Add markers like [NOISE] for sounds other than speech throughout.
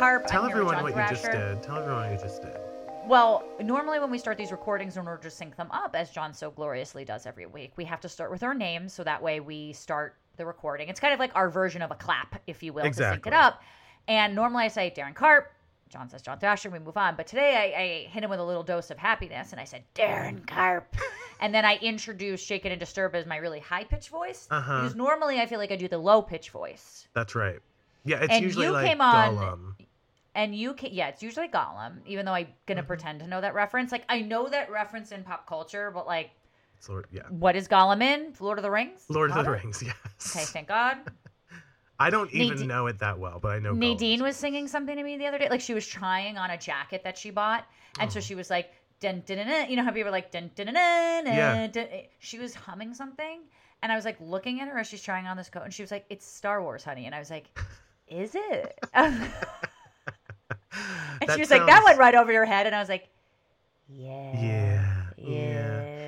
Tell I'm everyone what you just did. Tell everyone what you just did. Well, normally when we start these recordings, in order to sync them up, as John so gloriously does every week, we have to start with our names so that way we start the recording. It's kind of like our version of a clap, if you will, to sync it up. And normally I say Darren Carp. John says John Thrasher. We move on. But today I, I hit him with a little dose of happiness, and I said Darren Carp. [LAUGHS] and then I introduced Shaken and Disturbed as my really high pitched voice Uh-huh. because normally I feel like I do the low pitch voice. That's right. Yeah, it's And usually you like came on- Gollum. And you can, yeah, it's usually Gollum, even though I'm gonna Mm-hmm. pretend to know that reference. Like I know that reference in pop culture, but like, Lord, yeah. what is Gollum in Lord of the Rings? Lord of the Rings, [LAUGHS] yes. Okay, thank God. [LAUGHS] I don't even Nadine- know it that well, but I know Nadine Gollum's- was singing something to me the other day. Like she was trying on a jacket that she bought, and Oh. so she was like, dun, dun, dun, dun. you know how people are like, dun, dun, dun, dun, dun, Yeah. dun. She was humming something, and I was like looking at her as she's trying on this coat, and she was like, "It's Star Wars, honey," and I was like, "Is it?" [LAUGHS] That she was like, "That went right over your head," and I was like, "Yeah, Yeah, yeah."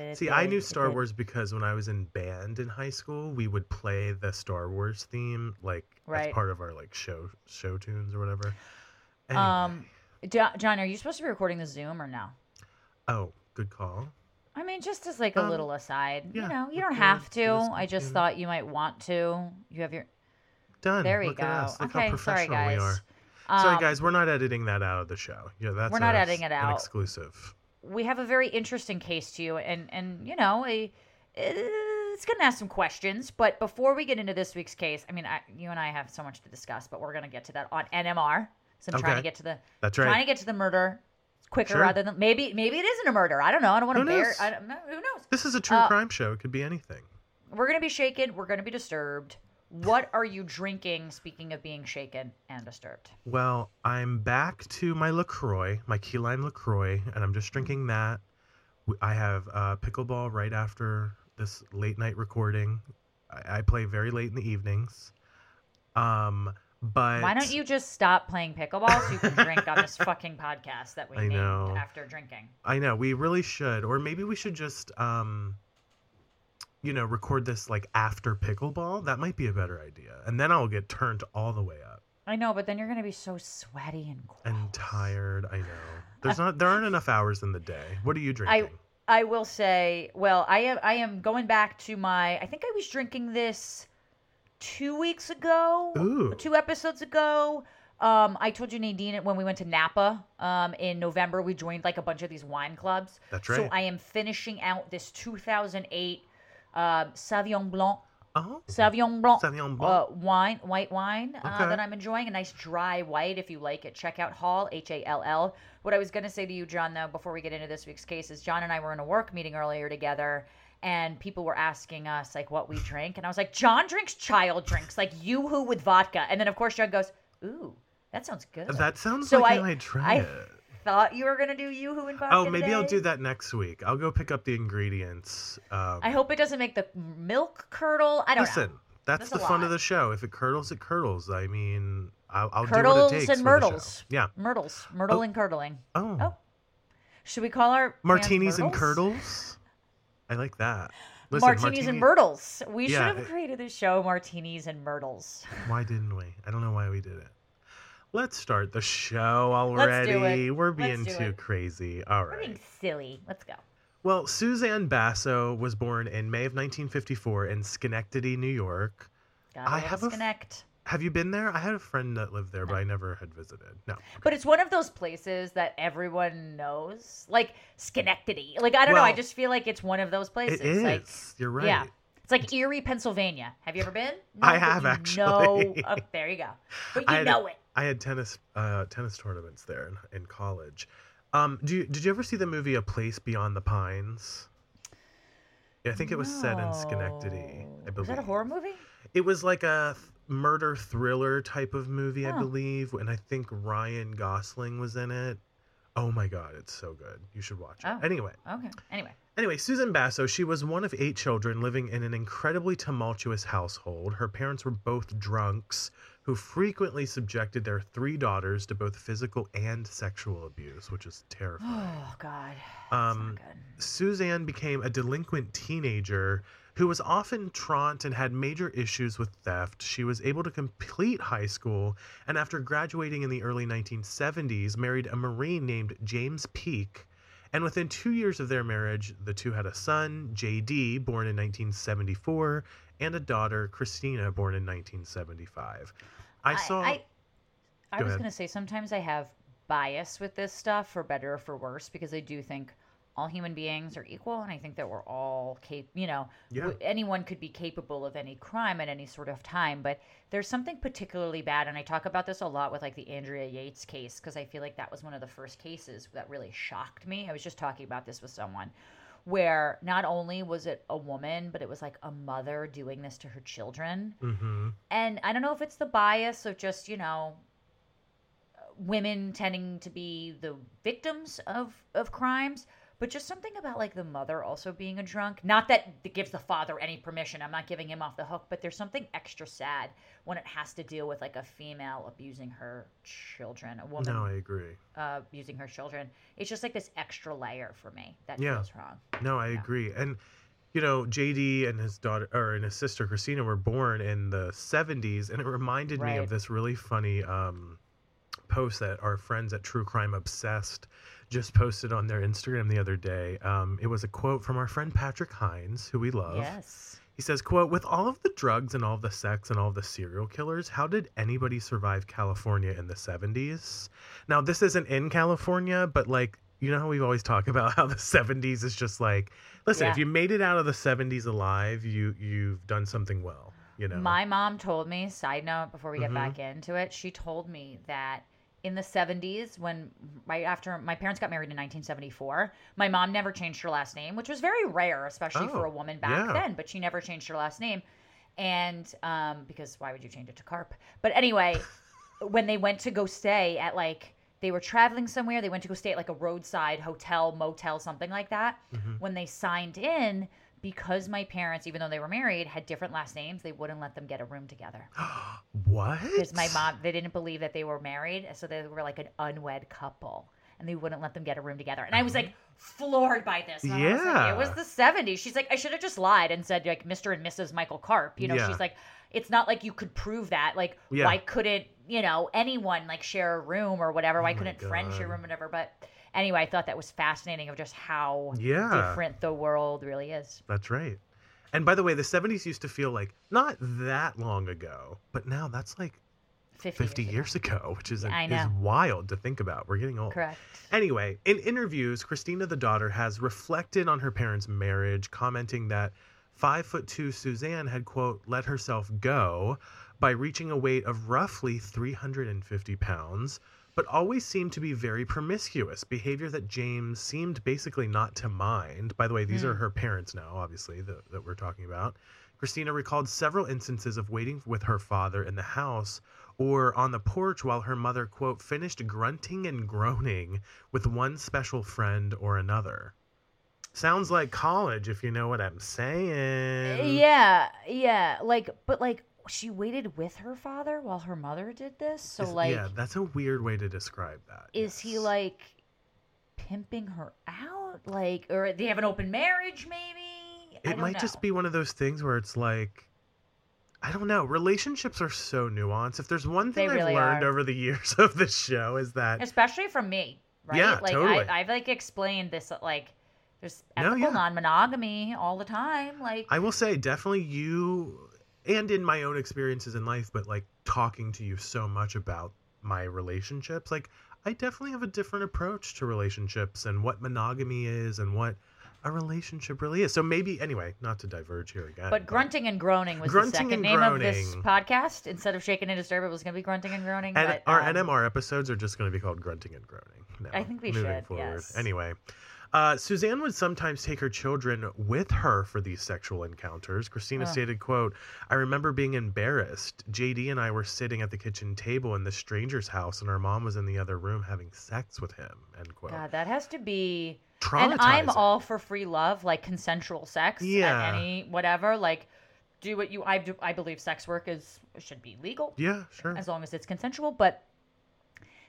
yeah. See, I knew Star. Wars because when I was in band in high school, we would play the Star Wars theme like Right. as part of our like show show tunes or whatever. Anyway. Um, John, are you supposed to be recording the Zoom or no? oh, good call. I mean, just as like a Um, little aside, you know, you don't have to. I just thought you might want to. You have your Done. there. we Look go. At us. Look okay, how sorry guys. Sorry Um, guys, we're not editing that out of the show. Yeah, that's We're not a- editing it an out. exclusive. We have a very interesting case to you, and and you know, a, it's gonna ask some questions. But before we get into this week's case, I mean, I, you and I have so much to discuss, but we're gonna get to that on NMR. So I'm trying to get to the That's right. trying to get to the murder quicker Sure. rather than maybe maybe it isn't a murder. I don't know. I don't want to bear. I don't know. Who knows? This is a true Uh, crime show. It could be anything. We're gonna be shaken. We're gonna be disturbed. What are you drinking? Speaking of being shaken and disturbed. Well, I'm back to my LaCroix, my key lime LaCroix, and I'm just drinking that. I have uh, pickleball right after this late night recording. I, I play very late in the evenings. Um, but Why don't you just stop playing pickleball so you can drink on this fucking podcast that we [LAUGHS] I named know. after drinking? I know we really should, or maybe we should just, um, you know, record this like after pickleball. That might be a better idea, and then I'll get turned all the way up I know, but then you're gonna be so sweaty and gross. and tired. I know there's not there aren't enough hours in the day. What are you drinking? I I will say, well, I am I am going back to my I think I was drinking this two weeks ago. Ooh. Two episodes ago. Um, I told you Nadine when we went to Napa um, in November, we joined like a bunch of these wine clubs. That's right. So. I am finishing out this 2008 um, Sauvignon Blanc, Oh, Sauvignon Blanc, Sauvignon Uh, Blanc. wine, white wine uh, Okay. that I'm enjoying. A nice dry white, if you like it. Check out Hall, H A L L. What I was going to say to you, John, though, before we get into this week's case, is John and I were in a work meeting earlier together, and people were asking us like what we drink, and I was like, John drinks child drinks, like YooHoo with vodka, and then of course John goes, Ooh, that sounds good. that sounds So like I, I- try I it. Thought you were gonna do YooHoo and vodka. Oh, maybe I'll do that next week. I'll go pick up the ingredients. Um, I hope it doesn't make the milk curdle. I don't listen, know. that's There's the fun lot. of the show. If it curdles, it curdles. I mean, I'll, I'll do Curdles what it takes and myrtles. Yeah. Myrtles, myrtle Oh. and curdling. Oh, Oh, Should we call our martinis and curdles. I like that. Listen, martinis and myrtles. We Yeah, should have it- created the show Martinis and Myrtles. Why didn't we? I don't know why we did it. Let's start the show already. We're being too it. crazy. All right. We're being silly. Let's go. Well, Suzanne Basso was born in May of 1954 in Schenectady, New York. Gotta I have a f- Have you been there? I had a friend that lived there, but I never had visited. No. But it's one of those places that everyone knows, like Schenectady. Like I don't know. I just feel like it's one of those places. It is. Like You're right. yeah, it's like Erie, Pennsylvania. Have you ever been? I have, actually. Know, oh, there you go. But [LAUGHS] I you had- know it. I had tennis uh, tennis tournaments there in, in college. Um, do you, did you ever see the movie A Place Beyond the Pines? Yeah, I think it was set in Schenectady. I believe. Was that a horror movie? It was like a th- murder thriller type of movie, I believe, and I think Ryan Gosling was in it. Oh my god, it's so good. You should watch it. Oh. Anyway, Okay. Anyway. Anyway, Susan Basso, she was one of eight children living in an incredibly tumultuous household. Her parents were both drunks who frequently subjected their three daughters to both physical and sexual abuse, which is terrifying. Oh God. That's Um. Suzanne became a delinquent teenager who was often truant and had major issues with theft. She was able to complete high school and, after graduating in the early 1970s, married a Marine named James Peake. And within two years of their marriage, the two had a son, JD, born in 1974, and a daughter, Christina, born in 1975. I saw. I, I Go was going to say sometimes I have bias with this stuff, for better or for worse, because I do think all human beings are equal, and I think that we're all cap- you know, Yeah. anyone could be capable of any crime at any sort of time. But there's something particularly bad, and I talk about this a lot with like the Andrea Yates case because I feel like that was one of the first cases that really shocked me. I was just talking about this with someone. Where not only was it a woman, but it was like a mother doing this to her children. Hmm and I don't know if it's the bias of just you know women tending to be the victims of of crimes but just something about like the mother also being a drunk not that it gives the father any permission i'm not giving him off the hook but there's something extra sad when it has to deal with like a female abusing her children a woman No, I agree. uh, abusing her children it's just like this extra layer for me that Yeah. feels wrong No, I Yeah. agree. And you know, JD and his daughter or and his sister Christina were born in the 70s and it reminded me of this really funny um post that our friends at True Crime Obsessed just posted on their Instagram the other day. Um it was a quote from our friend Patrick Hinds, who we love. yes He says, quote, with all of the drugs and all of the sex and all of the serial killers, how did anybody survive California in the 70s? Now, this isn't in California, but like, you know how we've always talked about how the 70s is just like, listen, if you made it out of the 70s alive, you you've done something well, you know. My mom told me, side note, before we get Mhm. back into it, she told me that in the 70s, when right after my parents got married in 1974, my mom never changed her last name, which was very rare, especially for Oh, a woman back yeah. then, but she never changed her last name. And um, because why would you change it to Carp? But anyway, [LAUGHS] when they went to go stay at like, they were traveling somewhere, they went to go stay at like a roadside hotel, motel, something like that Mhm. when they signed in because my parents even though they were married had different last names they wouldn't let them get a room together [GASPS] what? because my mom they didn't believe that they were married so they were like an unwed couple and they wouldn't let them get a room together and i was like floored by this And I was like. Yeah. it was the 70s she's like i should have just lied and said like mr and mrs michael carp you know Yeah. she's like it's not like you could prove that like Yeah. why couldn't you know anyone like share a room or whatever why Oh couldn't friends share a God. room whatever but anyway i thought that was fascinating of just how Yeah. different the world really is That's right. And by the way, the 70s used to feel like not that long ago, but now that's like 50, 50 years ago, which is, I is wild to think about. We're getting old. Correct. Anyway, in interviews, Christina the daughter has reflected on her parents' marriage, commenting that five foot two Suzanne had, quote, let herself go by reaching a weight of roughly 350 pounds, but always seemed to be very promiscuous, behavior that James seemed basically not to mind. By the way, these Hmm. are her parents now, obviously, that, that we're talking about. Christina recalled several instances of waiting with her father in the house or on the porch while her mother, quote, finished grunting and groaning with one special friend or another. Sounds like college, if you know what I'm saying. yeah, yeah. Like, but like, she waited with her father while her mother did this. So, Is- like, yeah, that's a weird way to describe that. is he like pimping her out? Like, or they have an open marriage, maybe? It might know. just be one of those things where it's like, I don't know. Relationships are so nuanced. If there's one thing They I've really learned are. over the years [LAUGHS] of this show is that especially from me, right? Yeah, like, totally. I, I've like explained this. Uh, like, there's No, ethical yeah. non-monogamy all the time. Like, I will say, definitely you, and in my own experiences in life, but like talking to you so much about my relationships, like I definitely have a different approach to relationships and what monogamy is and what a relationship really is. So maybe, anyway, not to diverge here again. But grunting and groaning was the second name of this podcast. Instead of shaking and disturb, it was going to be grunting and groaning. And but, our um, NMR episodes are just going to be called Grunting and Groaning. Now, I think we moving should, Forward. yes. Anyway, uh, Suzanne would sometimes take her children with her for these sexual encounters. Christina stated, "quote I remember being embarrassed. JD and I were sitting at the kitchen table in the stranger's house, and our mom was in the other room having sex with him." End quote. God, that has to be. Traumatizing. And I'm all for free love, like consensual sex. Yeah. Any whatever, like do what you. I do. I believe sex work is should be legal Yeah, sure. as long as it's consensual. But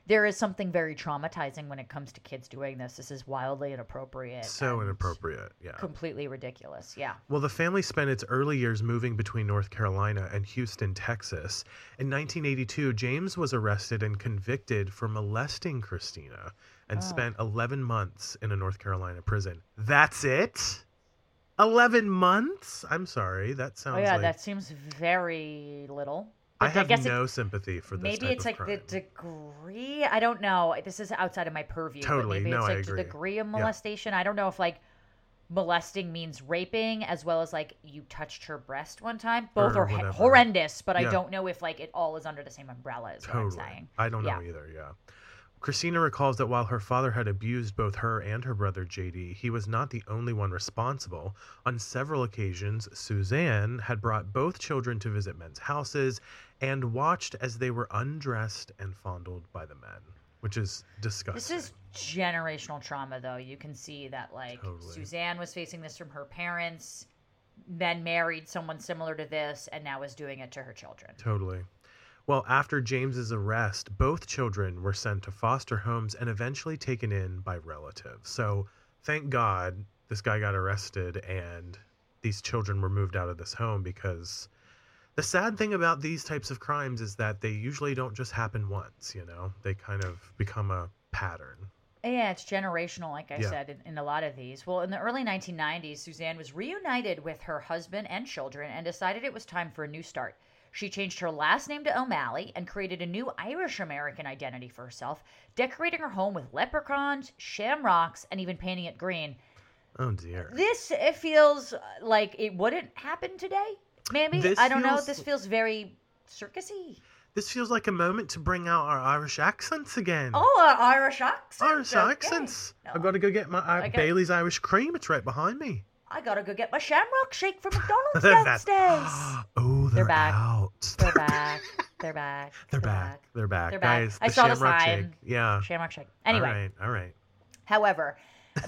there is something very traumatizing when it comes to kids doing this. This is wildly inappropriate. So inappropriate. Yeah. Completely ridiculous. Yeah. Well, the family spent its early years moving between North Carolina and Houston, Texas. In 1982, James was arrested and convicted for molesting Christina and Oh. spent 11 months in a North Carolina prison. That's it? 11 months? I'm sorry. That sounds Oh yeah, like that seems very little. I have guess it- no sympathy for this maybe it's like crime. the degree. I don't know. This is outside of my purview. Totally. Maybe No, it's I like the agree. degree of Yeah. molestation. I don't know if like molesting means raping as well as like you touched her breast one time. Both Or are whatever. horrendous, but I don't know if like it all is under the same umbrella. Is what I'm Totally. saying. I don't know Yeah. either, yeah. Christina recalls that while her father had abused both her and her brother JD, he was not the only one responsible. On several occasions, Suzanne had brought both children to visit men's houses and watched as they were undressed and fondled by the men, which is disgusting. This is generational trauma, though. You can see that, like, Totally. Suzanne was facing this from her parents, then married someone similar to this, and now is doing it to her children. Totally. Well, after James's arrest, both children were sent to foster homes and eventually taken in by relatives. So, thank God this guy got arrested and these children were moved out of this home because the sad thing about these types of crimes is that they usually don't just happen once, you know? They kind of become a pattern. Yeah, it's generational, like I Yeah. said, in, in a lot of these. Well, in the early 1990s, Suzanne was reunited with her husband and children and decided it was time for a new start. She changed her last name to O'Malley and created a new Irish American identity for herself, decorating her home with leprechauns, shamrocks, and even painting it green. Oh dear. This it feels uh, like it wouldn't happen today. Maybe This I don't know. This feels very circusy. This feels like a moment to bring out our Irish accents again. Oh, uh, Irish accent. Irish okay. accents. No. I've got to go get my uh, I got- Bailey's Irish cream. It's right behind me. I gotta go get my shamrock shake from [LAUGHS] McDonald's downstairs. [GASPS] oh, they're, They're back. out. They're back. They're back. [LAUGHS] They're back. They're back. They're back. Guys, I the saw the Shamrock sign. Shake. Yeah. Shamrock Shake. Anyway, All right. All right. however,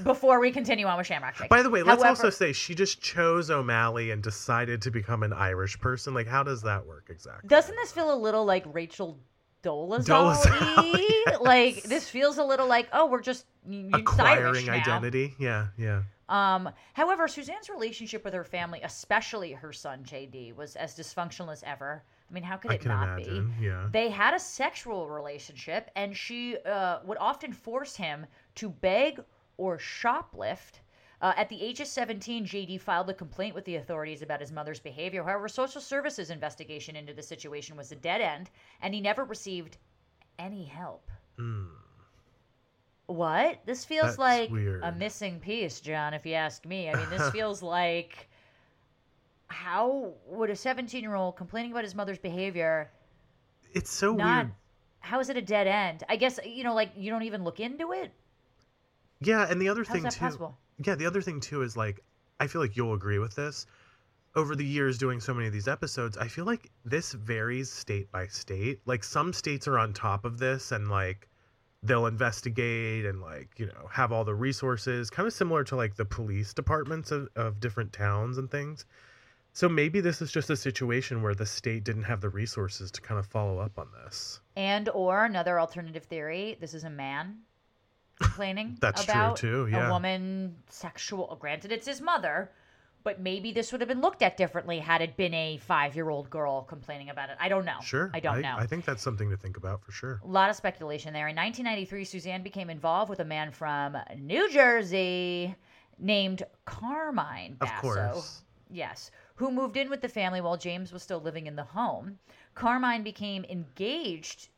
before we continue on with Shamrock Shake. By the way, let's however, also say she just chose O'Malley and decided to become an Irish person. Like, how does that work exactly? doesn't this feel a little like Rachel Dolezal? Dolezal, [LAUGHS] Like this feels a little like oh we're just y- y- Irish Acquiring identity. Yeah. Yeah. Um, however, Suzanne's relationship with her family, especially her son JD, was as dysfunctional as ever. I mean, how could it not be? Yeah. They had a sexual relationship, and she uh, would often force him to beg or shoplift. Uh, at the age of 17, JD filed a complaint with the authorities about his mother's behavior. However, social services investigation into the situation was a dead end, and he never received any help. Hmm. What? This feels That's like weird. a missing piece, John, if you ask me. I mean, this [LAUGHS] feels like how would a 17 year old complaining about his mother's behavior It's so not weird. how is it a dead end? I guess you know, like you don't even look into it. Yeah, and the other How's thing too. possible? Yeah, the other thing too is like I feel like you'll agree with this. Over the years doing so many of these episodes, I feel like this varies state by state. Like some states are on top of this and like they'll investigate and like, you know, have all the resources, kind of similar to like the police departments of, of different towns and things. So maybe this is just a situation where the state didn't have the resources to kind of follow up on this. And or another alternative theory, this is a man complaining [LAUGHS] That's true, about too, yeah. a woman sexual granted it's his mother, but maybe this would have been looked at differently had it been a five year old girl complaining about it. I don't know. Sure. I don't know. I think that's something to think about for sure. A lot of speculation there. In 1993, Suzanne became involved with a man from New Jersey named Carmine Of course. Yes, who moved in with the family while James was still living in the home. Carmine became engaged.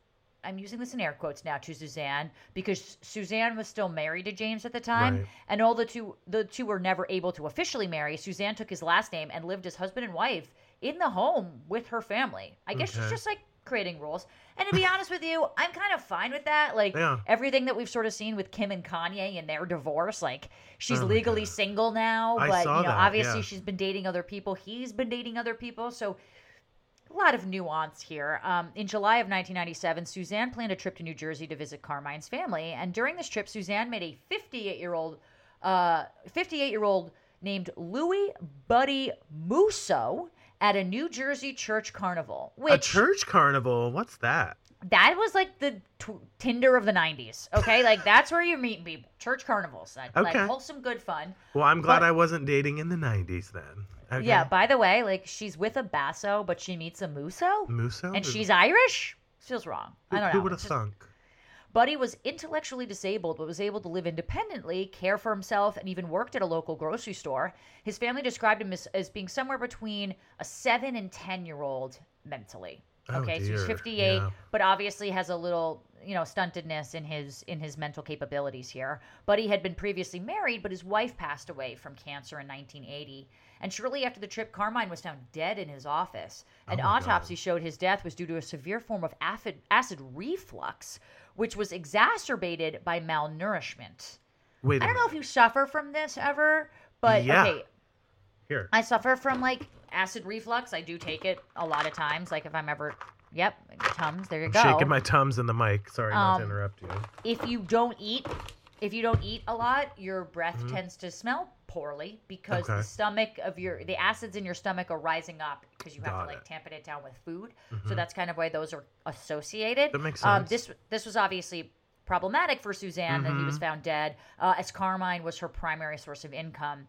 I'm using this in air quotes now to Suzanne because Suzanne was still married to James at the time, Right. and all the two the two were never able to officially marry, Suzanne took his last name and lived as husband and wife in the home with her family. I guess she's just like creating rules. And to be [LAUGHS] honest with you, I'm kind of fine with that. Like Yeah. everything that we've sort of seen with Kim and Kanye and their divorce, like she's Oh legally God. single now, I but you know, that, obviously yeah. she's been dating other people. He's been dating other people, so a lot of nuance here. Um, in July of 1997, Suzanne planned a trip to New Jersey to visit Carmine's family, and during this trip, Suzanne met a 58-year-old, uh, 58-year-old named Louis Buddy Musso at a New Jersey church carnival. Which a church carnival? What's that? that was like the t- Tinder of the '90s. Okay, like that's where you meet people. Church carnivals, like, like wholesome, good fun. Well, I'm glad But- I wasn't dating in the 90s then. Okay. Yeah. By the way, like she's with a basso, but she meets a muso, Muso? and she's Irish. Feels wrong. who, I don't know. Who would have thunk? Buddy was intellectually disabled, but was able to live independently, care for himself, and even worked at a local grocery store. His family described him as, as being somewhere between a seven and 10 year old mentally. Oh, Okay, so he's 58, Yeah. but obviously has a little, you know, stuntedness in his in his mental capabilities here. Buddy had been previously married, but his wife passed away from cancer in 1980. And shortly after the trip, Carmine was found dead in his office. An Oh autopsy showed his death was due to a severe form of acid, acid reflux, which was exacerbated by malnourishment. Wait I don't know if you suffer from this ever, but Yeah. okay, Here. I suffer from like acid reflux. I do take it a lot of times. Like if I'm ever, yep, tums. There you I'm go. shaking my tums in the mic. Sorry not to Um, interrupt you. if you don't eat, if you don't eat a lot, your breath Mhm. tends to smell poorly because the stomach of your the acids in your stomach are rising up because you have Got to like it. tamp it down with food. Mhm. So that's kind of why those are associated. That makes Um, sense. this this was obviously problematic for Suzanne that he was Mhm. found dead, uh, as Carmine was her primary source of income.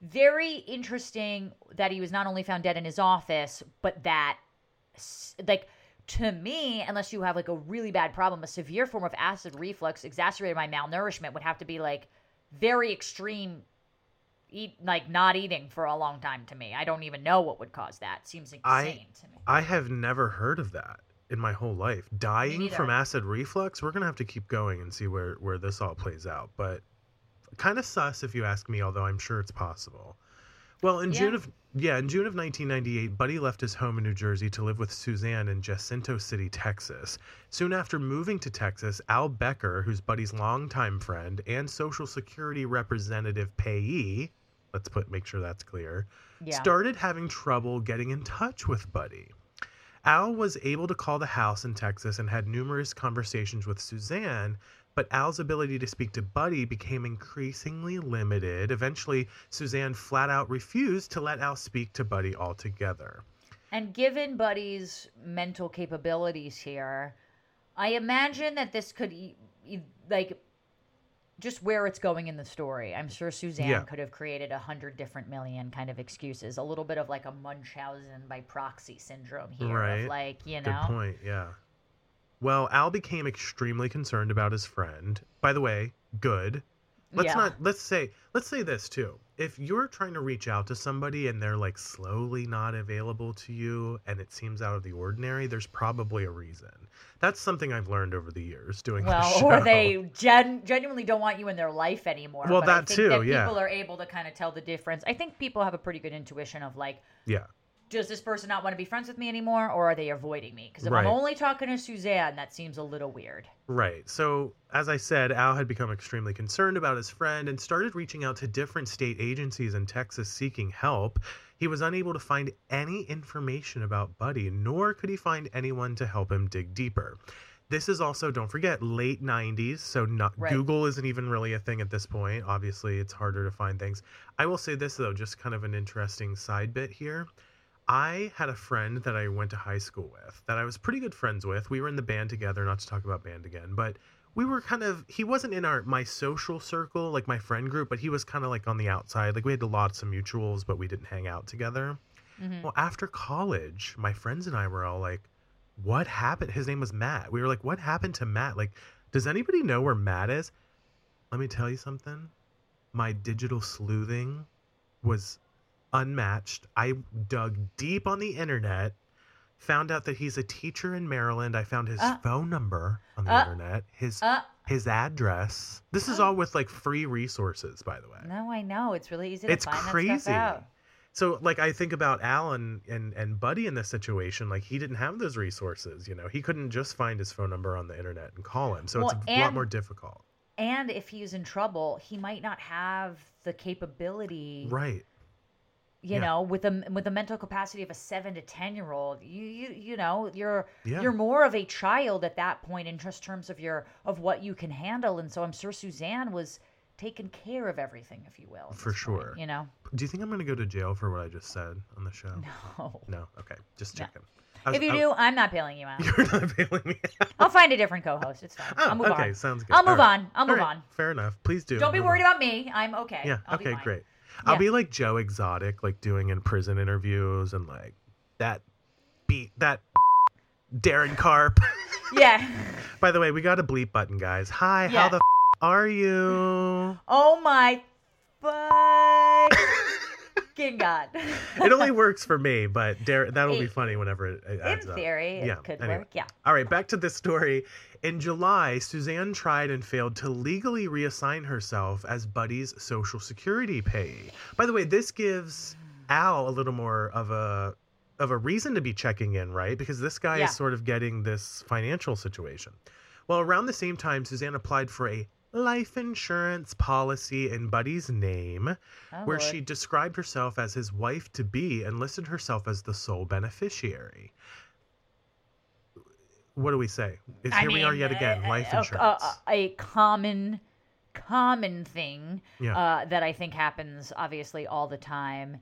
Very interesting that he was not only found dead in his office, but that, like, to me, unless you have like a really bad problem, a severe form of acid reflux exacerbated by malnourishment would have to be like very extreme. Eat like not eating for a long time to me. I don't even know what would cause that. Seems I- insane to me. I have never heard of that in my whole life. Dying from acid reflux. We're gonna have to keep going and see where where this all plays out. But kind of sus if you ask me. Although I'm sure it's possible. Well, in Yeah. June of yeah, in June of 1998, Buddy left his home in New Jersey to live with Suzanne in Jacinto City, Texas. Soon after moving to Texas, Al Becker, who's Buddy's longtime friend and Social Security representative payee, let's put make sure that's clear, Yeah. started having trouble getting in touch with Buddy. Al was able to call the house in Texas and had numerous conversations with Suzanne, but Al's ability to speak to Buddy became increasingly limited. Eventually, Suzanne flat out refused to let Al speak to Buddy altogether. And given Buddy's mental capabilities here, I imagine that this could, like, just where it's going in the story. I'm sure Suzanne Yeah. could have created a hundred different million kind of excuses. A little bit of like a Munchausen by proxy syndrome here. Right. Of like, you know. Good point, yeah. Well, Al became extremely concerned about his friend. By the way, good. Let's Yeah. not let's say let's say this too. If you're trying to reach out to somebody and they're like slowly not available to you and it seems out of the ordinary, there's probably a reason. That's something I've learned over the years doing this Well, [LAUGHS] or they gen- genuinely don't want you in their life anymore. Well, but I that think too, That yeah. people are able to kind of tell the difference. I think people have a pretty good intuition of like, Yeah. Does this person not want to be friends with me anymore or are they avoiding me because if Right. i'm only talking to suzanne that seems a little weird Right. So, as I said, Al had become extremely concerned about his friend and started reaching out to different state agencies in Texas seeking help. He was unable to find any information about Buddy, nor could he find anyone to help him dig deeper. This is also, don't forget, late 90s, so not, Right. Google isn't even really a thing at this point. Obviously, it's harder to find things. I will say this, though, just kind of an interesting side bit here. I had a friend that I went to high school with that I was pretty good friends with. We were in the band together, not to talk about band again, but we were kind of he wasn't in our my social circle, like my friend group, but he was kind of like on the outside. Like we had lots of mutuals, but we didn't hang out together. Mhm. Well, after college, my friends and I were all like, "What happened?" His name was Matt. We were like, "What happened to Matt? Like, does anybody know where Matt is?" Let me tell you something. My digital sleuthing was unmatched. I dug deep on the internet, found out that he's a teacher in Maryland. I found his Uh. phone number on the Uh. internet, his uh his address. This is Uh. all with like free resources, by the way. no i know it's really easy to It's find that crazy. stuff out So like I think about Alan and and Buddy in this situation, like he didn't have those resources. You know, he couldn't just find his phone number on the internet and call him. So Well, it's a lot more difficult. and if he's in trouble he might not have the capability Right. You yeah. know with a with the mental capacity of a seven to ten year old you you you know you're Yeah. you're more of a child at that point in just terms of your of what you can handle and so i'm sure suzanne was taking care of everything if you will For this point, sure. you know Do you think I'm going to go to jail for what I just said on the show? no No. Okay. Just No. checking. I was- If you do, I'm not bailing you out. You're not bailing me out. I'll find a different co-host. It's fine. Oh, I'll move on. okay, on. sounds good. I'll move right. on. I'll move right, on. Fair enough. Please do. Don't be worried on. about me. I'm okay. Yeah. I'll okay. Great. I'll be like Joe Exotic, like doing in prison interviews and like that beat that [LAUGHS] Darren Carp. [LAUGHS] Yeah. By the way, we got a bleep button, guys. Hi, Yeah. how the f- are you? Oh my fucking god. [LAUGHS] It only works for me, but that'll be funny whenever it, it In adds up. theory, it Yeah, could anyway. work. Yeah. All right, back to this story. In July, Suzanne tried and failed to legally reassign herself as Buddy's social security payee. By the way, this gives Al a little more of a of a reason to be checking in, right? Because this guy Yeah. is sort of getting this financial situation. Well, around the same time, Suzanne applied for a life insurance policy in Buddy's name, Oh, where Lord. she described herself as his wife to be and listed herself as the sole beneficiary. What do we say? It's I here we are yet again. uh, Life a- insurance. A, a common, common thing Yeah. uh, that I think happens obviously all the time.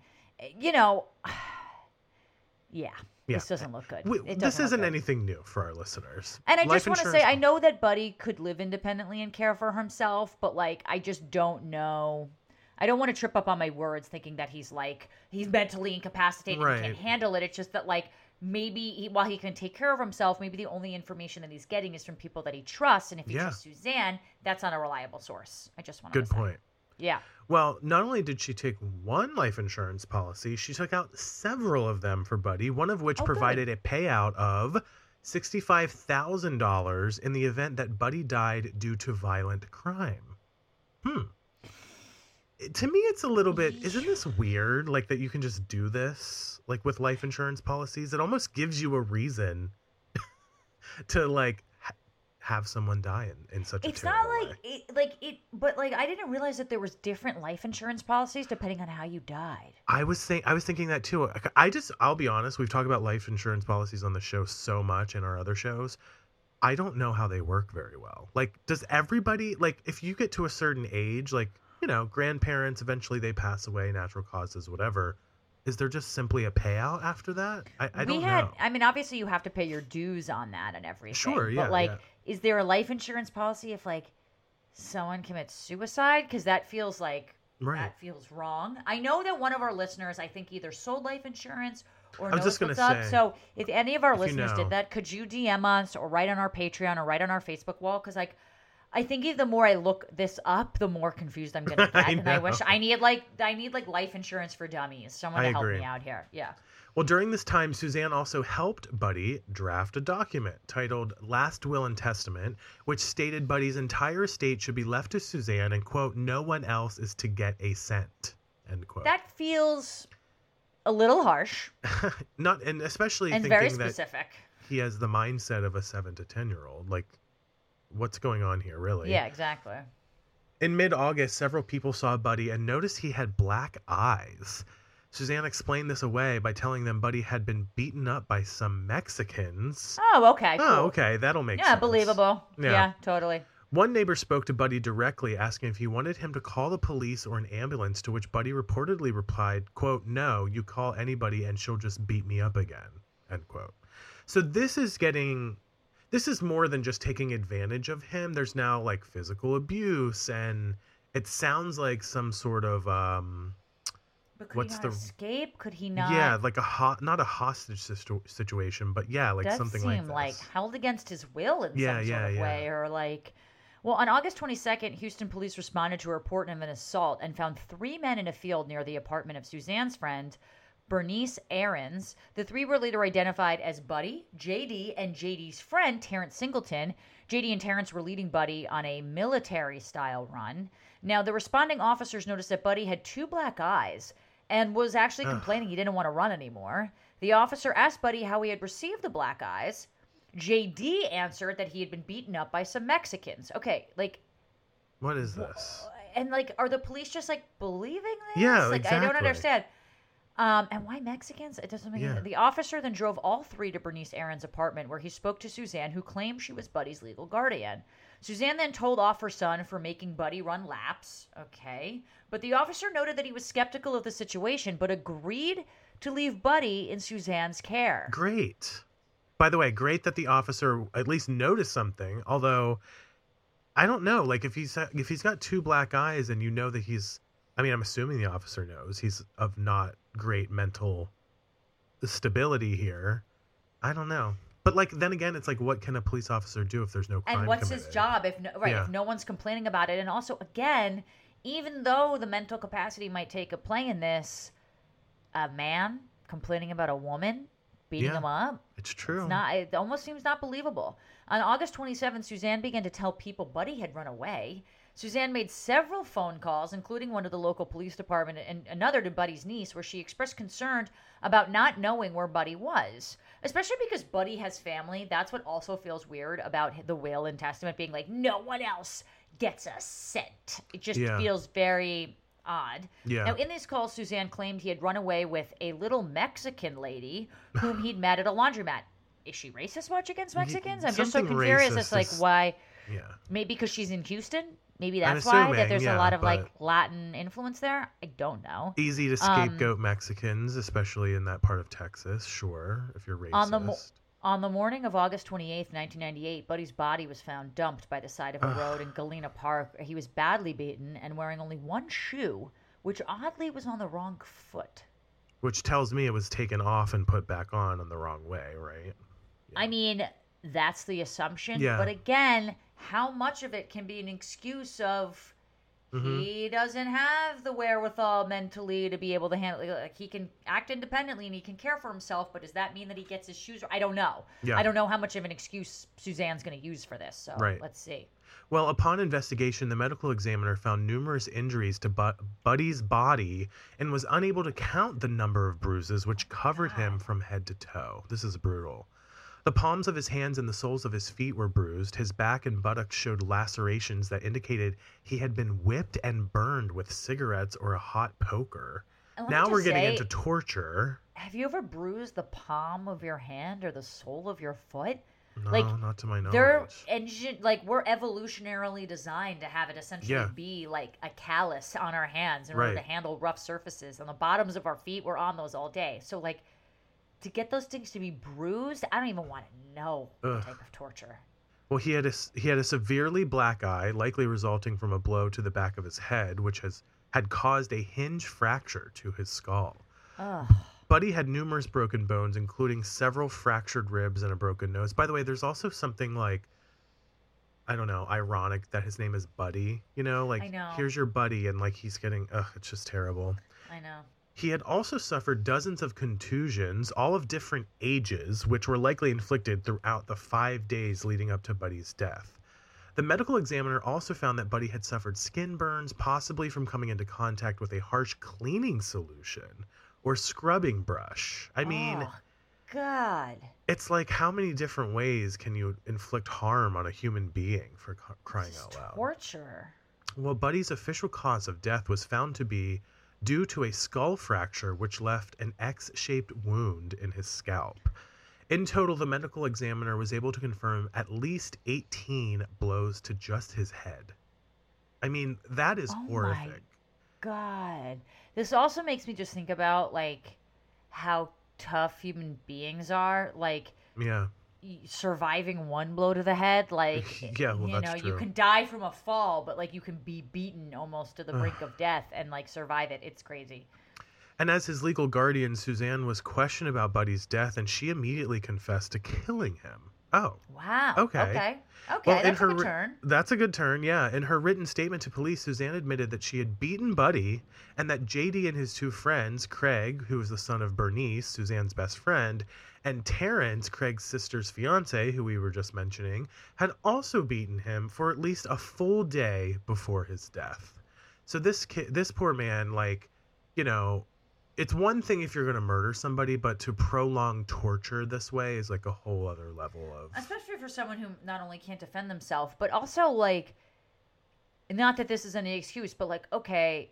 You know, [SIGHS] yeah, Yeah. this doesn't look good. We- this doesn't look isn't good. anything new for our listeners. And I Life just want to say, I know that Buddy could live independently and care for himself, but like, I just don't know. I don't want to trip up on my words thinking that he's like, he's mentally incapacitated and can't handle it. It's just that, like, maybe he, while he can take care of himself, maybe the only information that he's getting is from people that he trusts. And if he Yeah. trusts Suzanne, that's not a reliable source. I just want Good to say. point. Yeah. Well, not only did she take one life insurance policy, she took out several of them for Buddy, one of which Oh, good. provided a payout of $65,000 in the event that Buddy died due to violent crime. Hmm. To me, it's a little bit, isn't this weird? Like that you can just do this, like with life insurance policies? It almost gives you a reason [LAUGHS] to like have someone die in, in such a way It's not like way. it, like it, but like I didn't realize that there was different life insurance policies depending on how you died. I was saying I was thinking that too. I just I'll be honest, we've talked about life insurance policies on the show so much in our other shows. I don't know how they work very well. Like does everybody like if you get to a certain age, like, you know, grandparents eventually they pass away, natural causes, whatever. Is there just simply a payout after that? I, I we don't had know. i mean obviously you have to pay your dues on that and everything Sure, yeah, but like yeah. Is there a life insurance policy if like someone commits suicide because that feels like Right. that feels wrong i know that one of our listeners i think either sold life insurance or I knows just gonna what's up say, so if any of our if you listeners know. did that could you dm us or write on our patreon or write on our facebook wall because like I think the more I look this up, the more confused I'm gonna [LAUGHS] I get, and I wish I need like I need like life insurance for dummies. Someone I to help agree. me out here. Yeah. Well, during this time, Suzanne also helped Buddy draft a document titled Last Will and Testament, which stated Buddy's entire estate should be left to Suzanne and, quote, no one else is to get a cent, end quote. That feels a little harsh [LAUGHS] Not, and especially and thinking very that specific. he has the mindset of a seven to 10 year old. Like, what's going on here, really? Yeah, exactly. In mid August, several people saw Buddy and noticed he had black eyes. Suzanne explained this away by telling them Buddy had been beaten up by some Mexicans. Oh, okay. Cool. Oh, okay, that'll make Yeah, sense. believable. Yeah. Yeah. totally. One neighbor spoke to Buddy directly, asking if he wanted him to call the police or an ambulance, to which Buddy reportedly replied, quote, No, you call anybody and she'll just beat me up again. End quote. So this is getting this is more than just taking advantage of him. There's now like physical abuse and it sounds like some sort of um But could What's he not the- escape? Could he not? yeah, like a hot not a hostage situ- situation, but yeah, like does something like seem like this. held against his will in Yeah, some yeah, of yeah. way, or like. Well, on August 22nd, Houston police responded to a report of an assault and found three men in a field near the apartment of Suzanne's friend, Bernice Ahrens. The three were later identified as Buddy, JD, and JD's friend, Terrence Singleton. JD and Terrence were leading Buddy on a military style run. Now, the responding officers noticed that Buddy had two black eyes and was actually complaining he didn't want to run anymore. The officer asked Buddy how he had received the black eyes. JD answered that he had been beaten up by some Mexicans. Okay, like, What is this? and like, are the police just like believing this? Yeah, like I don't understand. Um, and why Mexicans? It doesn't make Yeah. any The officer then drove all three to Bernice Ahrens' apartment, where he spoke to Suzanne, who claimed she was Buddy's legal guardian. Suzanne then told off her son for making Buddy run laps. Okay, but the officer noted that he was skeptical of the situation, but agreed to leave Buddy in Suzanne's care. Great. By the way, great that the officer at least noticed something. Although, I don't know. Like if he's if he's got two black eyes and you know that he's, I mean, I'm assuming the officer knows he's of not great mental stability here. I don't know. But like then again, it's like what can a police officer do if there's no crime and what's his job if no, right Yeah. if no one's complaining about it and also again even though the mental capacity might take a play in this a man complaining about a woman beating Yeah. him up It's true. it's not it almost seems not believable on august 27th suzanne began to tell people buddy had run away suzanne made several phone calls including one to the local police department and another to buddy's niece where she expressed concern about not knowing where buddy was especially because buddy has family that's what also feels weird about the will and testament being like no one else gets a cent it just Yeah. feels very odd Yeah. now, in this call, Suzanne claimed he had run away with a little Mexican lady whom he'd met at a laundromat. Is she racist much against Mexicans? I'm just so something curious. It's like why? Yeah. Maybe because she's in Houston. Maybe that's why that assuming, there's a lot of like Latin influence there. I don't know. Easy to Um, scapegoat Mexicans, especially in that part of Texas. Sure, if you're racist. On the mo- On the morning of August 28th, 1998, Buddy's body was found dumped by the side of a Ugh. road in Galena Park. He was badly beaten and wearing only one shoe, which oddly was on the wrong foot. which tells me it was taken off and put back on in the wrong way, right? I mean, that's the assumption. Yeah. But again, how much of it can be an excuse of Mhm. he doesn't have the wherewithal mentally to be able to handle like he can act independently and he can care for himself, but does that mean that he gets his shoes I don't know. Yeah. I don't know how much of an excuse Suzanne's going to use for this. So Right. let's see. Well, upon investigation, the medical examiner found numerous injuries to Bu- Buddy's body and was unable to count the number of bruises which covered him from head to toe. This is brutal. The palms of his hands and the soles of his feet were bruised. His back and buttocks showed lacerations that indicated he had been whipped and burned with cigarettes or a hot poker. And let me Now we're getting say, into torture. Have you ever bruised the palm of your hand or the sole of your foot? No, Like, not to my knowledge. They're engine like we're evolutionarily designed to have it essentially Yeah. be like a callus on our hands in order to handle rough surfaces. and the bottoms of our feet, we're on those all day. So like to get those things to be bruised, I don't even want to know the Ugh. type of torture. Well, he had a he had a severely black eye, likely resulting from a blow to the back of his head, which has had caused a hinge fracture to his skull. Ugh. Buddy had numerous broken bones, including several fractured ribs and a broken nose. By the way, there's also something like I don't know, ironic that his name is Buddy. You know, like know. here's your buddy, and like he's getting, ugh, it's just terrible. I know. He had also suffered dozens of contusions, all of different ages, which were likely inflicted throughout the five days leading up to Buddy's death. The medical examiner also found that Buddy had suffered skin burns, possibly from coming into contact with a harsh cleaning solution or scrubbing brush. I mean, Oh, God. it's like how many different ways can you inflict harm on a human being for crying out loud? torture. Well, Buddy's official cause of death was found to be due to a skull fracture which left an X shaped wound in his scalp. In total, the medical examiner was able to confirm at least 18 blows to just his head. I mean, that is Oh horrific. God. This also makes me just think about like how tough human beings are. Like Yeah. Surviving one blow to the head like [LAUGHS] Yeah, well, you know you can die from a fall but like you can be beaten almost to the brink of death and like survive it. It's crazy. And as his legal guardian, Suzanne was questioned about Buddy's death and she immediately confessed to killing him. Oh. wow Okay. okay okay Well, in that's her a good turn That's a good turn, yeah. In her written statement to police, Suzanne admitted that she had beaten Buddy and that JD and his two friends, Craig, who was the son of Bernice, Suzanne's best friend, and Terrence, Craig's sister's fiance, who we were just mentioning, had also beaten him for at least a full day before his death. So this kid, this poor man, like, you know, it's one thing if you're going to murder somebody, but to prolong torture this way is like a whole other level of. especially for someone who not only can't defend themselves but also like not that this is any excuse but like okay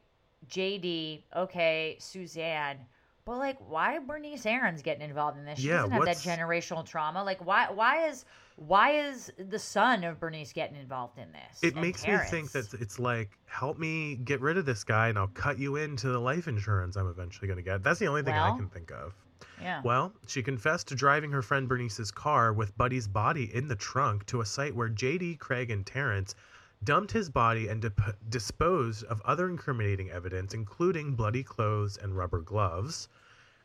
jd okay suzanne but like why bernice ahrens' getting involved in this she Yeah, doesn't have that generational trauma like why why is why is the son of bernice getting involved in this it makes me think that it's like help me get rid of this guy and i'll cut you into the life insurance i'm eventually going to get that's the only thing i can think of Yeah. Well, she confessed to driving her friend Bernice's car with Buddy's body in the trunk to a site where JD, Craig, and Terrence dumped his body and dip- disposed of other incriminating evidence, including bloody clothes and rubber gloves.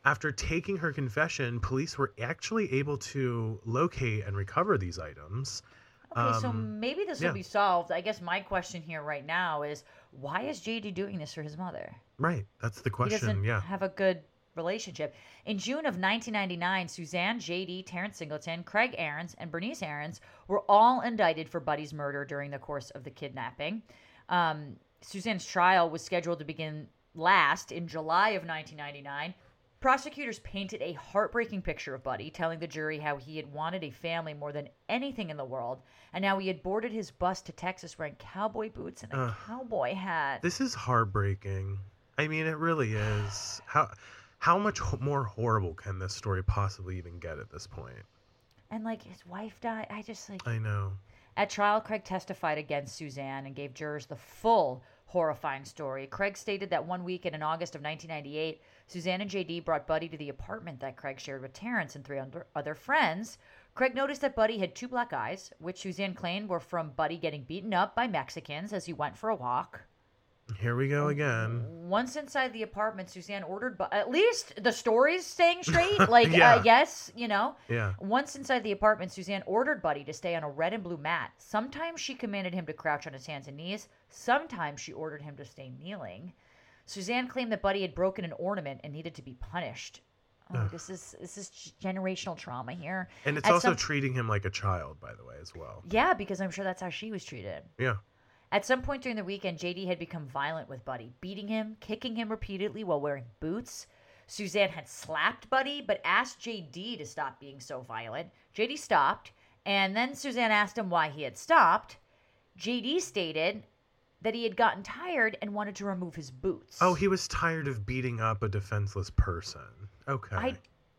After taking her confession, police were actually able to locate and recover these items. Okay, so Um, maybe this yeah. will be solved. I guess my question here right now is why is JD doing this for his mother? Right, that's the He question. doesn't Yeah. have a good relationship. In June of 1999, Suzanne, JD, Terrence Singleton, Craig Ahrens, and Bernice Ahrens were all indicted for Buddy's murder during the course of the kidnapping. Um, Suzanne's trial was scheduled to begin last in July of 1999. Prosecutors painted a heartbreaking picture of Buddy, telling the jury how he had wanted a family more than anything in the world, and how he had boarded his bus to Texas wearing cowboy boots and a Ugh. cowboy hat. This is heartbreaking. I mean, it really is. How how much ho- more horrible can this story possibly even get at this point? and like his wife died. I just like I know. At trial, Craig testified against Suzanne and gave jurors the full horrifying story. Craig stated that one weekend in August of 1998, Suzanne and JD brought Buddy to the apartment that Craig shared with Terrence and three other- other friends. Craig noticed that Buddy had two black eyes, which Suzanne claimed were from Buddy getting beaten up by Mexicans as he went for a walk. Here we go again. Once inside the apartment, Suzanne ordered, Bu- at least the story's staying straight. [LAUGHS] Like, Yeah. uh, yes, you know. Yeah. Once inside the apartment, Suzanne ordered Buddy to stay on a red and blue mat. Sometimes she commanded him to crouch on his hands and knees. Sometimes she ordered him to stay kneeling. Suzanne claimed that Buddy had broken an ornament and needed to be punished. Oh, this is this is generational trauma here. And it's At also some- treating him like a child, by the way, as well. Yeah, because I'm sure that's how she was treated. Yeah. At some point during the weekend, JD had become violent with Buddy, beating him, kicking him repeatedly while wearing boots. Suzanne had slapped Buddy, but asked JD to stop being so violent. JD stopped, and then Suzanne asked him why he had stopped. JD stated that he had gotten tired and wanted to remove his boots. Oh, he was tired of beating up a defenseless person. Okay. I,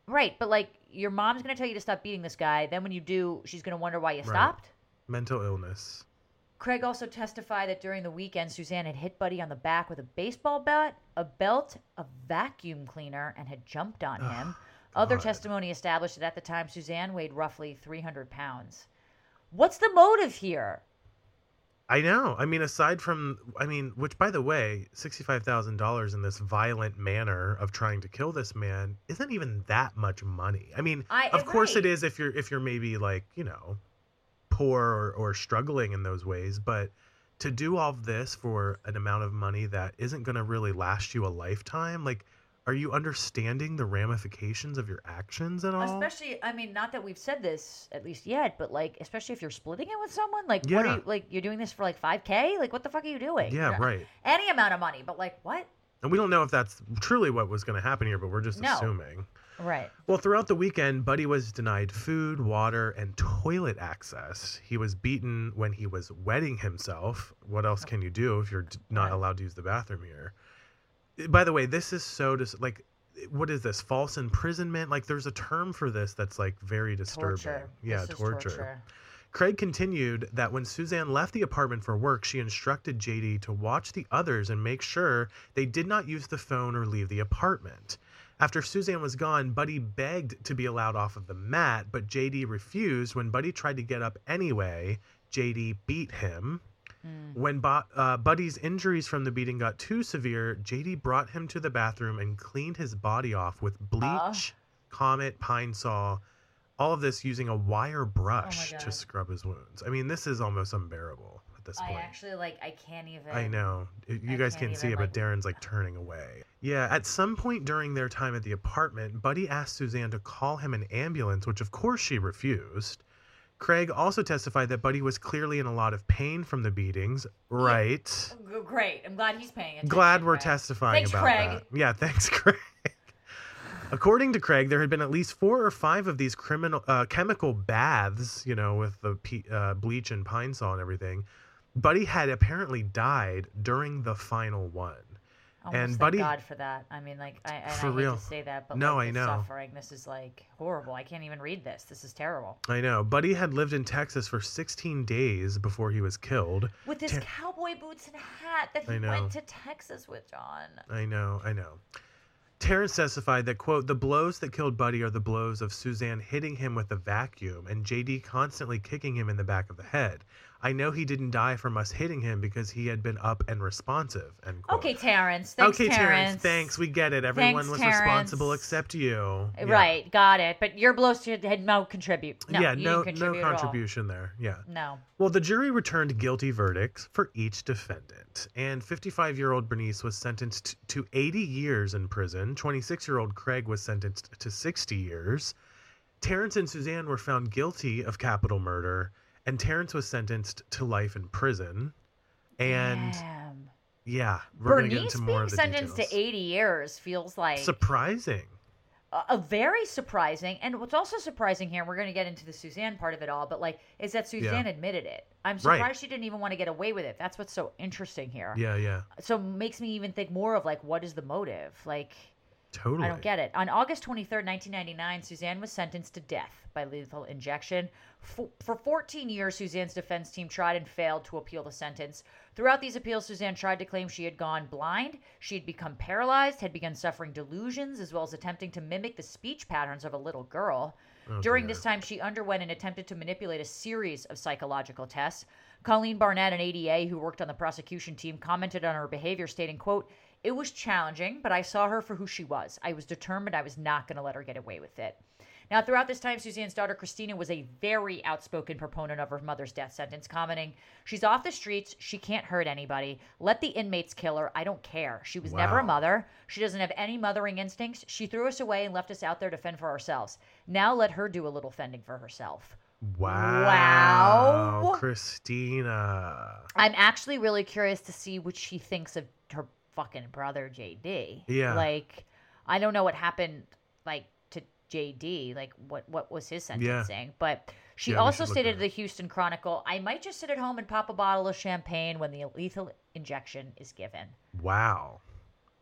right, but like your mom's gonna tell you to stop beating this guy. Then when you do, she's gonna wonder why you Right. stopped. Mental illness. Craig also testified that during the weekend, Suzanne had hit Buddy on the back with a baseball bat, a belt, a vacuum cleaner, and had jumped on him. [SIGHS] Other God. testimony established that at the time, Suzanne weighed roughly 300 pounds. What's the motive here? I know. I mean, aside from, I mean, which by the way, sixty-five thousand dollars in this violent manner of trying to kill this man isn't even that much money. I mean, I- of course it right. is if you're if you're maybe like you know, poor or, or struggling in those ways, but to do all of this for an amount of money that isn't going to really last you a lifetime, like, are you understanding the ramifications of your actions at all? Especially, I mean, not that we've said this at least yet, but like, especially if you're splitting it with someone, like, what are Yeah. you like? You're doing this for like 5k? Like, what the fuck are you doing? yeah, right. Any amount of money, but like, what? And we don't know if that's truly what was going to happen here, but we're just No. assuming. Right. Well, throughout the weekend, Buddy was denied food, water, and toilet access. He was beaten when he was wetting himself. What else oh. can you do if you're not allowed to use the bathroom here? By the way, this is so dis- like what is this? False imprisonment? Like there's a term for this that's like very disturbing. Torture. Yeah, is torture. Craig continued that when Suzanne left the apartment for work, she instructed JD to watch the others and make sure they did not use the phone or leave the apartment. After Suzanne was gone, Buddy begged to be allowed off of the mat, but JD refused. When Buddy tried to get up anyway, JD beat him. Mm. When Bo- uh, Buddy's injuries from the beating got too severe, JD brought him to the bathroom and cleaned his body off with bleach, Comet, Pine-Sol, all of this using a wire brush to Oh God. scrub his wounds. I mean, this is almost unbearable at this I point. actually like. I can't even. I know. You I guys can't can't see even, it, but like- Darren's like turning away. Yeah, at some point during their time at the apartment, Buddy asked Suzanne to call him an ambulance, which of course she refused. Craig also testified that Buddy was clearly in a lot of pain from the beatings. Right. G- Great. I'm glad he's paying attention. Glad we're Craig. testifying Thanks, about Craig. that. Yeah, [LAUGHS] thanks, Craig. According to Craig, there had been at least four or five of these criminal uh, chemical baths, you know, with the pe- uh, bleach and Pine-Sol and everything. Buddy had apparently died during the final one. Almost And Buddy- God for that. I mean, like, I, For I hate real. to say that, but No, like, I know. suffering. This is like horrible. I can't even read this. This is terrible. I know. Buddy had lived in Texas for 16 days before he was killed. With his Ter- cowboy boots and hat that he went to Texas with, John. I know, I know. Terrence testified that, quote, the blows that killed Buddy are the blows of Suzanne hitting him with a vacuum and JD constantly kicking him in the back of the head. I know he didn't die from us hitting him because he had been up and responsive. End quote. Okay, Terrence. Thanks, okay, Terrence. Thanks. We get it. Everyone Thanks, was Terrence. responsible except you. Uh, yeah. Right, got it. But your blows had no contribute. No, yeah, no, no contribute at all. contribution there. Yeah. No. Well, the jury returned guilty verdicts for each defendant, and 55 year old Bernice was sentenced to 80 years in prison. 26 year old Craig was sentenced to 60 years. Terrence and Suzanne were found guilty of capital murder, and Terrence was sentenced to life in prison. And Damn. yeah, we're going to get Bernice into more being of the sentenced details. to 80 years feels like Surprising. a, a very surprising. And what's also surprising here, and we're going to get into the Suzanne part of it all, but like, is that Suzanne admitted it. I'm Right. surprised she didn't even want to get away with it. That's what's so interesting here. Yeah, yeah, So makes me even think more of like, what is the motive? Like, totally. I don't get it. On August 23rd, 1999, Suzanne was sentenced to death by lethal injection. For, for 14 years, Suzanne's defense team tried and failed to appeal the sentence. Throughout these appeals, Suzanne tried to claim she had gone blind, she had become paralyzed, had begun suffering delusions, as well as attempting to mimic the speech patterns of a little girl. Oh, During dear. this time, she underwent and attempted to manipulate a series of psychological tests. Colleen Barnett, an ADA who worked on the prosecution team, commented on her behavior, stating, quote, It was challenging, but I saw her for who she was. I was determined I was not going to let her get away with it. Now, throughout this time, Suzanne's daughter Christina was a very outspoken proponent of her mother's death sentence, commenting, She's off the streets. She can't hurt anybody. Let the inmates kill her. I don't care. She was never a mother. She doesn't have any mothering instincts. She threw us away and left us out there to fend for ourselves. Now let her do a little fending for herself. Wow. Wow. Christina. I'm actually really curious to see what she thinks of her fucking brother JD. Yeah. Like, I don't know what happened like to JD. Like, what what was his sentencing? But she Yeah, also stated to the Houston Chronicle, "I might just sit at home and pop a bottle of champagne when the lethal injection is given." Wow.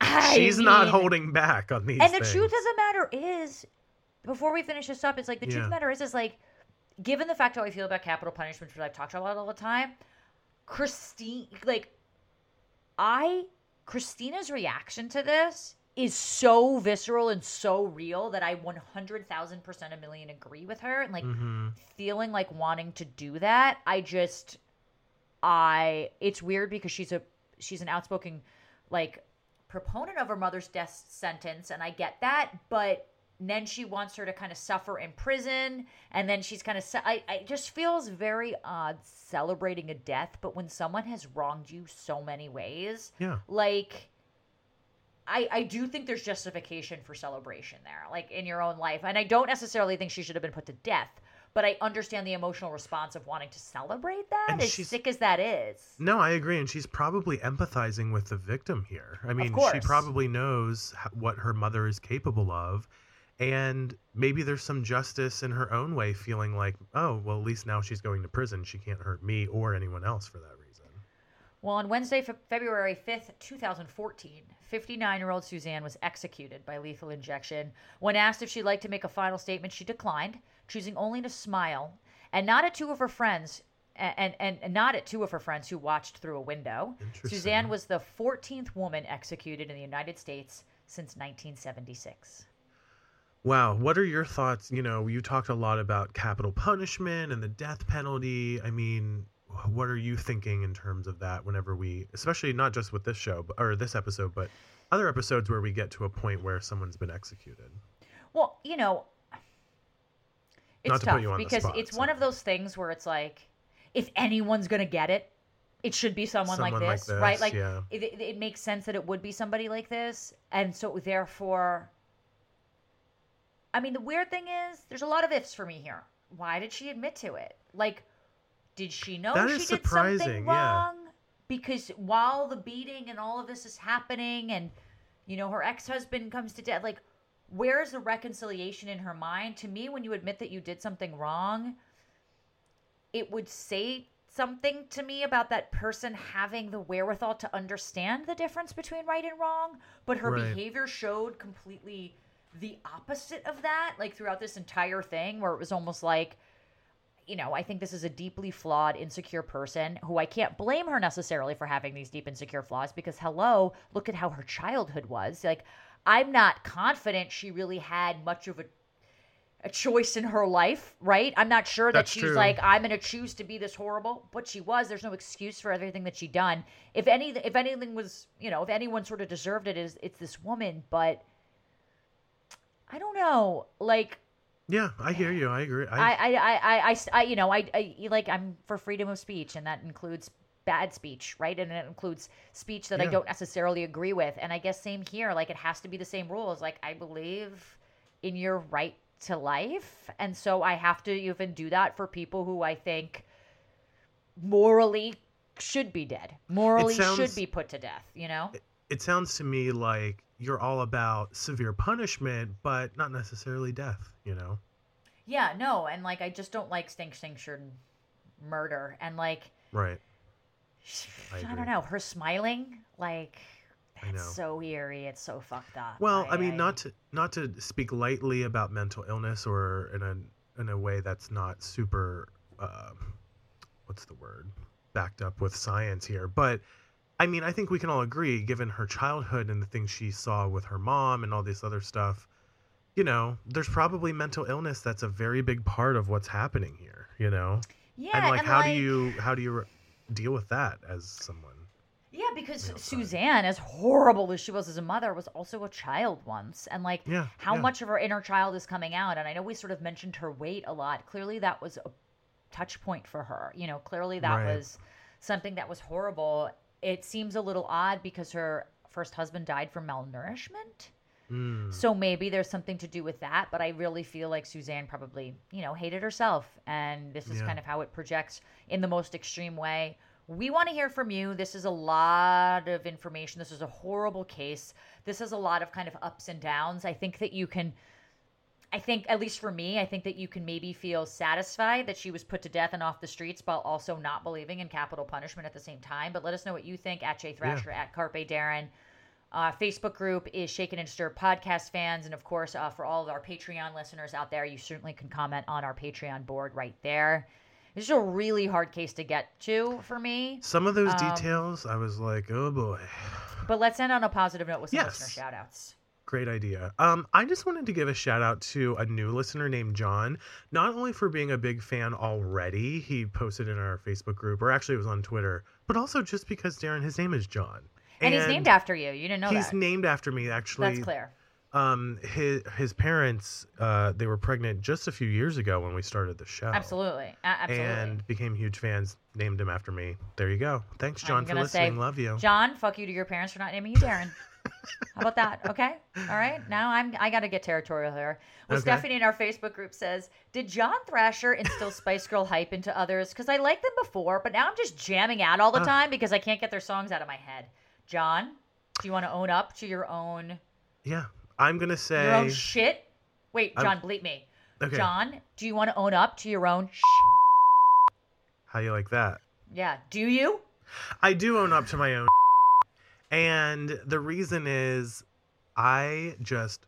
I She's not holding back on these And the things. truth of the matter is, before we finish this up, it's like the truth of the matter is, is like, given the fact how I feel about capital punishment, which I've talked about all the time, Christine, like, I, Christina's reaction to this is so visceral and so real that I 100,000% a million agree with her. And like, Mhm. feeling like wanting to do that, I just, I, it's weird because she's a, she's an outspoken, like, proponent of her mother's death sentence, and I get that, but then she wants her to kind of suffer in prison, and then she's kind of, I, I it just feels very odd celebrating a death, but when someone has wronged you so many ways, Yeah. like, I, I do think there's justification for celebration there, like in your own life. And I don't necessarily think she should have been put to death, but I understand the emotional response of wanting to celebrate that, And as she's- sick as that is. No, I agree, and she's probably empathizing with the victim here. I mean, she probably knows what her mother is capable of, and maybe there's some justice in her own way, feeling like, oh, well, at least now she's going to prison. She can't hurt me or anyone else for that reason. Well, on Wednesday, Fe- February 5th, 2014, 59 year old Suzanne was executed by lethal injection. When asked if she'd like to make a final statement, she declined, choosing only to smile and not at two of her friends. And, and, and not at two of her friends who watched through a window. Suzanne was the 14th woman executed in the United States since 1976. Wow, what are your thoughts? You know, you talked a lot about capital punishment and the death penalty. I mean, what are you thinking in terms of that whenever we, especially not just with this show or this episode, but other episodes where we get to a point where someone's been executed? Well, you know, it's to tough you on the because spot, it's one of those things where it's like, if anyone's gonna get it, it should be someone, like, Someone like this, right? Like, yeah. it, it makes sense that it would be somebody like this, and so therefore, I mean, the weird thing is, there's a lot of ifs for me here. Why did she admit to it? Like, did she know That she did something yeah. wrong? Because while the beating and all of this is happening, and you know her ex-husband comes to death, like, where's the reconciliation in her mind? To me, when you admit that you did something wrong, it would say something to me about that person having the wherewithal to understand the difference between right and wrong, but her Right. behavior showed completely the opposite of that, like throughout this entire thing, where it was almost like, you know, I think this is a deeply flawed, insecure person who I can't blame her necessarily for having these deep, insecure flaws because, hello, look at how her childhood was. Like, I'm not confident she really had much of a a choice in her life, right? I'm not sure that That's she's true. like I'm going to choose to be this horrible, but she was. There's no excuse for everything that she done. If any if anything was, you know, if anyone sort of deserved it is it's this woman, but I don't know. Like Yeah, I hear you. I agree. I, I, I, I, I, you know, I, I, like, I'm for freedom of speech, and that includes bad speech, right? And it includes speech that I don't necessarily agree with. And I guess same here. Like, it has to be the same rules. Like, I believe in your right to life, and so I have to even do that for people who I think morally should be dead, morally sounds- should be put to death. You know? it sounds to me like you're all about severe punishment, but not necessarily death. You know. Yeah, no, and like, I just don't like stink, sanctioned murder, and like. Right. [SIGHS] I I, don't know. Her smiling, like I that's so eerie. It's so fucked up. Well, I mean, not to not to speak lightly about mental illness or in a in a way that's not super, uh, what's the word, backed up with science here. But I mean, I think we can all agree, given her childhood and the things she saw with her mom and all this other stuff, you know, there's probably mental illness that's a very big part of what's happening here. You know, Yeah, and like, and how like, do you how do you re- deal with that as someone? Yeah, because you know, fine. Suzanne, as horrible as she was as a mother, was also a child once, and like Yeah, how yeah. much of her inner child is coming out. And I know we sort of mentioned her weight a lot. Clearly, that was a touch point for her. You know, clearly that Right. was something that was horrible. It seems a little odd because her first husband died from malnourishment. Mm, So maybe there's something to do with that, but I really feel like Suzanne probably, you know, hated herself. And this is Yeah. kind of how it projects in the most extreme way. We want to hear from you. This is a lot of information. This is a horrible case. This is a lot of kind of ups and downs. I think that you can, I think, at least for me, I think that you can maybe feel satisfied that she was put to death and off the streets while also not believing in capital punishment at the same time. But let us know what you think at Jay Thrasher, at Carpe Darren. Uh, Facebook group is Shaken and Disturbed podcast fans. And of course, uh, for all of our Patreon listeners out there, you certainly can comment on our Patreon board right there. This is a really hard case to get to for me. Some of those Um, details, I was like, oh boy. But let's end on a positive note with some Yes. listener shout outs. Great idea. Um, I just wanted to give a shout out to a new listener named John, not only for being a big fan already, he posted in our Facebook group, or actually it was on Twitter, but also just because Darren, his name is John. And, he's named after you. You didn't know he's that. named after me, actually. That's clear. Um, his his parents, uh, they were pregnant just a few years ago when we started the show. Absolutely. A- absolutely. And became huge fans, named him after me. There you go. Thanks, John, for gonna say, listening. Love you. John, fuck you to your parents for not naming you Darren. [LAUGHS] How about that? Okay. All right. Now I'm I got to get territorial here. Well, Okay. Stephanie in our Facebook group says, "Did John Thrasher instill Spice Girl hype into others? Because I liked them before, but now I'm just jamming out all the Ah. time because I can't get their songs out of my head." John, do you want to own up to your own Yeah. I'm going to say. your own shit? Wait, I'm- John, bleep me. okay. John, do you want to own up to your own? Sh- How you like that? yeah. Do you? I do own up to my own. And the reason is I just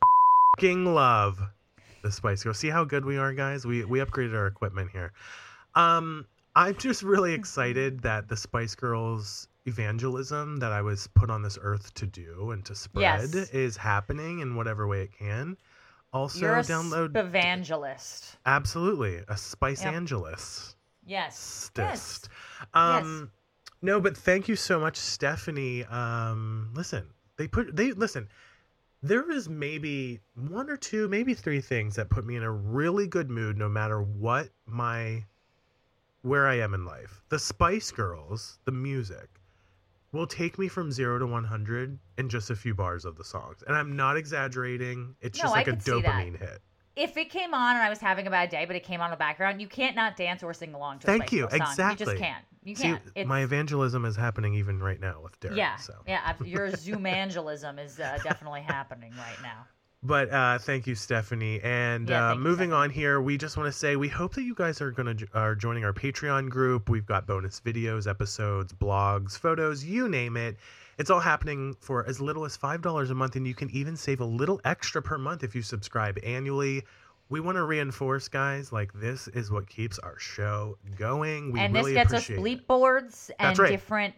fing love the Spice Girls. See how good we are, guys? We we upgraded our equipment here. Um I'm just really [LAUGHS] excited that the Spice Girls evangelism that I was put on this earth to do and to spread Yes. is happening in whatever way it can. Also You're a download evangelist. absolutely a Spice Yep. Angeles. Yes. Stist. Yes. Um, no, but thank you so much, Stephanie. Um, listen, they put they listen. There is maybe one or two, maybe three things that put me in a really good mood, no matter what my where I am in life. The Spice Girls, the music, will take me from zero to one hundred in just a few bars of the songs, and I'm not exaggerating. It's No, just like a could see that. dopamine hit. if it came on and I was having a bad day, but it came on in the background, you can't not dance or sing along to. Thank you. Song. You just can't. You See, can't. It's- my evangelism is happening even right now with Derek. yeah, So. yeah. [LAUGHS] Your zoomangelism is uh, definitely happening right now. But uh, thank you, Stephanie. And Yeah, uh, you, moving Stephanie. on here, we just want to say we hope that you guys are going to are joining our Patreon group. We've got bonus videos, episodes, blogs, photos, you name it. It's all happening for as little as five dollars a month, and you can even save a little extra per month if you subscribe annually. We want to reinforce, guys, like this is what keeps our show going. We and really this gets us bleep it. boards and right. different.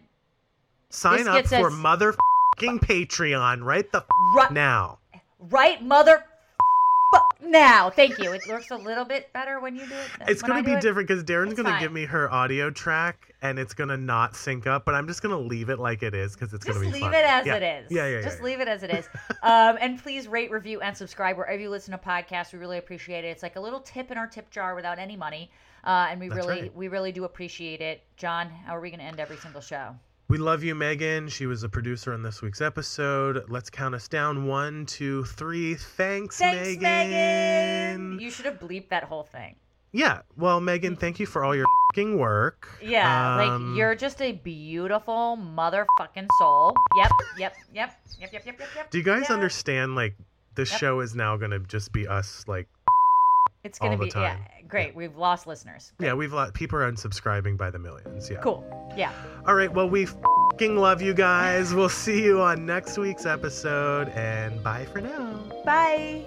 Sign up for us- motherfucking Patreon right the Ru- now. right mother now. Thank you. It works a little bit better when you do it. It's gonna be different because Darren's gonna give me her audio track and it's gonna not sync up, but I'm just gonna leave it like it is because it's gonna be just leave funny. it as yeah. it is. Yeah, yeah, yeah. Just yeah. leave it as it is. [LAUGHS] um, and please rate, review, and subscribe wherever you listen to podcasts. We really appreciate it. It's like a little tip in our tip jar without any money, uh, and we That's really, right. we really do appreciate it. John, how are we going to end every single show? We love you, Megan. She was a producer on this week's episode. Let's count us down. One, two, three. Thanks, Thanks, Megan. Megan. You should have bleeped that whole thing. Yeah. Well, Megan, thank you for all your fing work. Yeah, Um, like you're just a beautiful motherfucking soul. Yep, yep, yep, yep, yep, yep, yep, yep. Do you guys Yeah. understand? Like, this Yep. show is now gonna just be us. Like, It's gonna all the be time. yeah, great. We've lost listeners. yeah, we've lost people are unsubscribing by the millions. Yeah. Cool. Yeah. All right. Well, we fing love you guys. We'll see you on next week's episode, and bye for now. Bye.